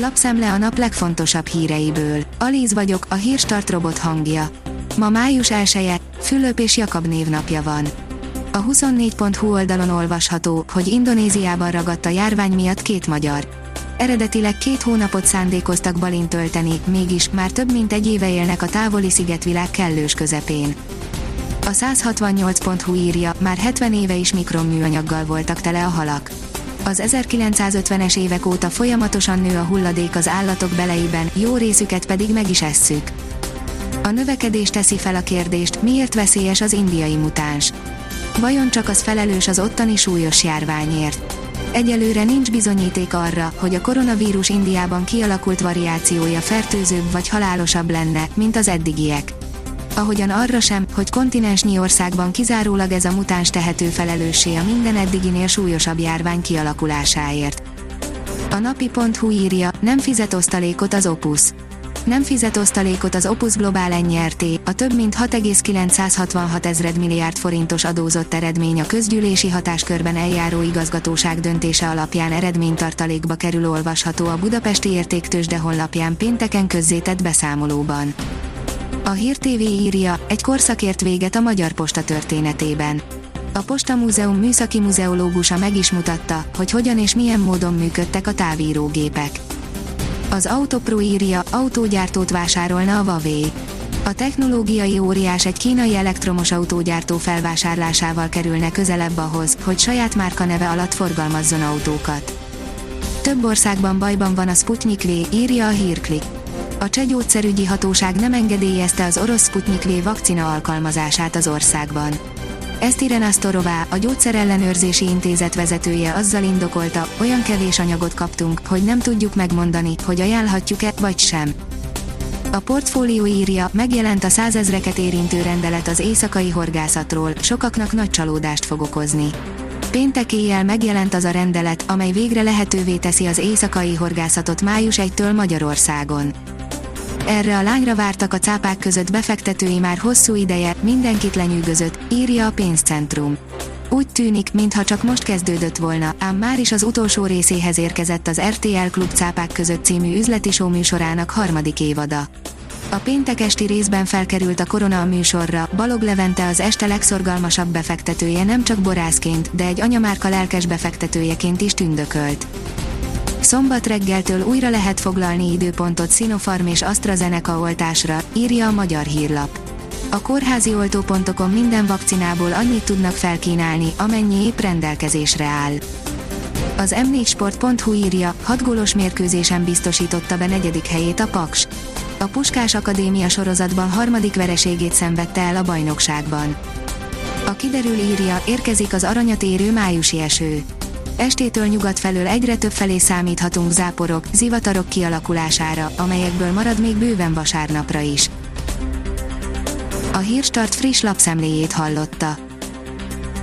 Lapszemle a nap legfontosabb híreiből. Alíz vagyok, a hírstart robot hangja. Ma május 1 Fülöp és Jakab névnapja van. A 24.hu oldalon olvasható, hogy Indonéziában ragadt a járvány miatt két magyar. Eredetileg két hónapot szándékoztak Balin tölteni, mégis már több mint egy éve élnek a távoli szigetvilág kellős közepén. A 168.hu írja, már 70 éve is mikromműanyaggal voltak tele a halak. Az 1950-es évek óta folyamatosan nő a hulladék az állatok beleiben, jó részüket pedig meg is esszük. A növekedés teszi fel a kérdést, miért veszélyes az indiai mutáns. Vajon csak az felelős az ottani súlyos járványért? Egyelőre nincs bizonyíték arra, hogy a koronavírus Indiában kialakult variációja fertőzőbb vagy halálosabb lenne, mint az eddigiek. Ahogyan arra sem, hogy kontinensnyi országban kizárólag ez a mutáns tehető felelőssé a minden eddiginél súlyosabb járvány kialakulásáért. A napi.hu írja, nem fizet osztalékot az Opus nem fizet osztalékot az Opus Global NRT, a több mint 6,966 ezred milliárd forintos adózott eredmény a közgyűlési hatáskörben eljáró igazgatóság döntése alapján eredménytartalékba kerül olvasható a Budapesti Értéktősde honlapján pénteken közzétett beszámolóban. A Hír TV írja, egy korszakért véget a Magyar Posta történetében. A Posta Múzeum műszaki muzeológusa meg is mutatta, hogy hogyan és milyen módon működtek a távírógépek az Autopro írja, autógyártót vásárolna a Huawei. A technológiai óriás egy kínai elektromos autógyártó felvásárlásával kerülne közelebb ahhoz, hogy saját márka neve alatt forgalmazzon autókat. Több országban bajban van a Sputnik V, írja a hírklik. A cseh gyógyszerügyi hatóság nem engedélyezte az orosz Sputnik V vakcina alkalmazását az országban. Esztiren Asztorová, a gyógyszerellenőrzési intézet vezetője azzal indokolta, olyan kevés anyagot kaptunk, hogy nem tudjuk megmondani, hogy ajánlhatjuk-e, vagy sem. A portfólió írja, megjelent a százezreket érintő rendelet az éjszakai horgászatról, sokaknak nagy csalódást fog okozni. Péntek éjjel megjelent az a rendelet, amely végre lehetővé teszi az éjszakai horgászatot május 1-től Magyarországon. Erre a lányra vártak a cápák között befektetői már hosszú ideje, mindenkit lenyűgözött, írja a pénzcentrum. Úgy tűnik, mintha csak most kezdődött volna, ám már is az utolsó részéhez érkezett az RTL Klub cápák között című üzleti show műsorának harmadik évada. A péntek esti részben felkerült a Korona a műsorra, Balog Levente az este legszorgalmasabb befektetője nem csak borászként, de egy anyamárka lelkes befektetőjeként is tündökölt. Szombat reggeltől újra lehet foglalni időpontot Sinopharm és AstraZeneca oltásra, írja a magyar hírlap. A kórházi oltópontokon minden vakcinából annyit tudnak felkínálni, amennyi épp rendelkezésre áll. Az m4sport.hu írja, 6 gólos mérkőzésen biztosította be negyedik helyét a Paks. A Puskás Akadémia sorozatban harmadik vereségét szenvedte el a bajnokságban. A kiderül írja, érkezik az aranyat érő májusi eső estétől nyugat felől egyre több felé számíthatunk záporok, zivatarok kialakulására, amelyekből marad még bőven vasárnapra is. A Hírstart friss lapszemléjét hallotta.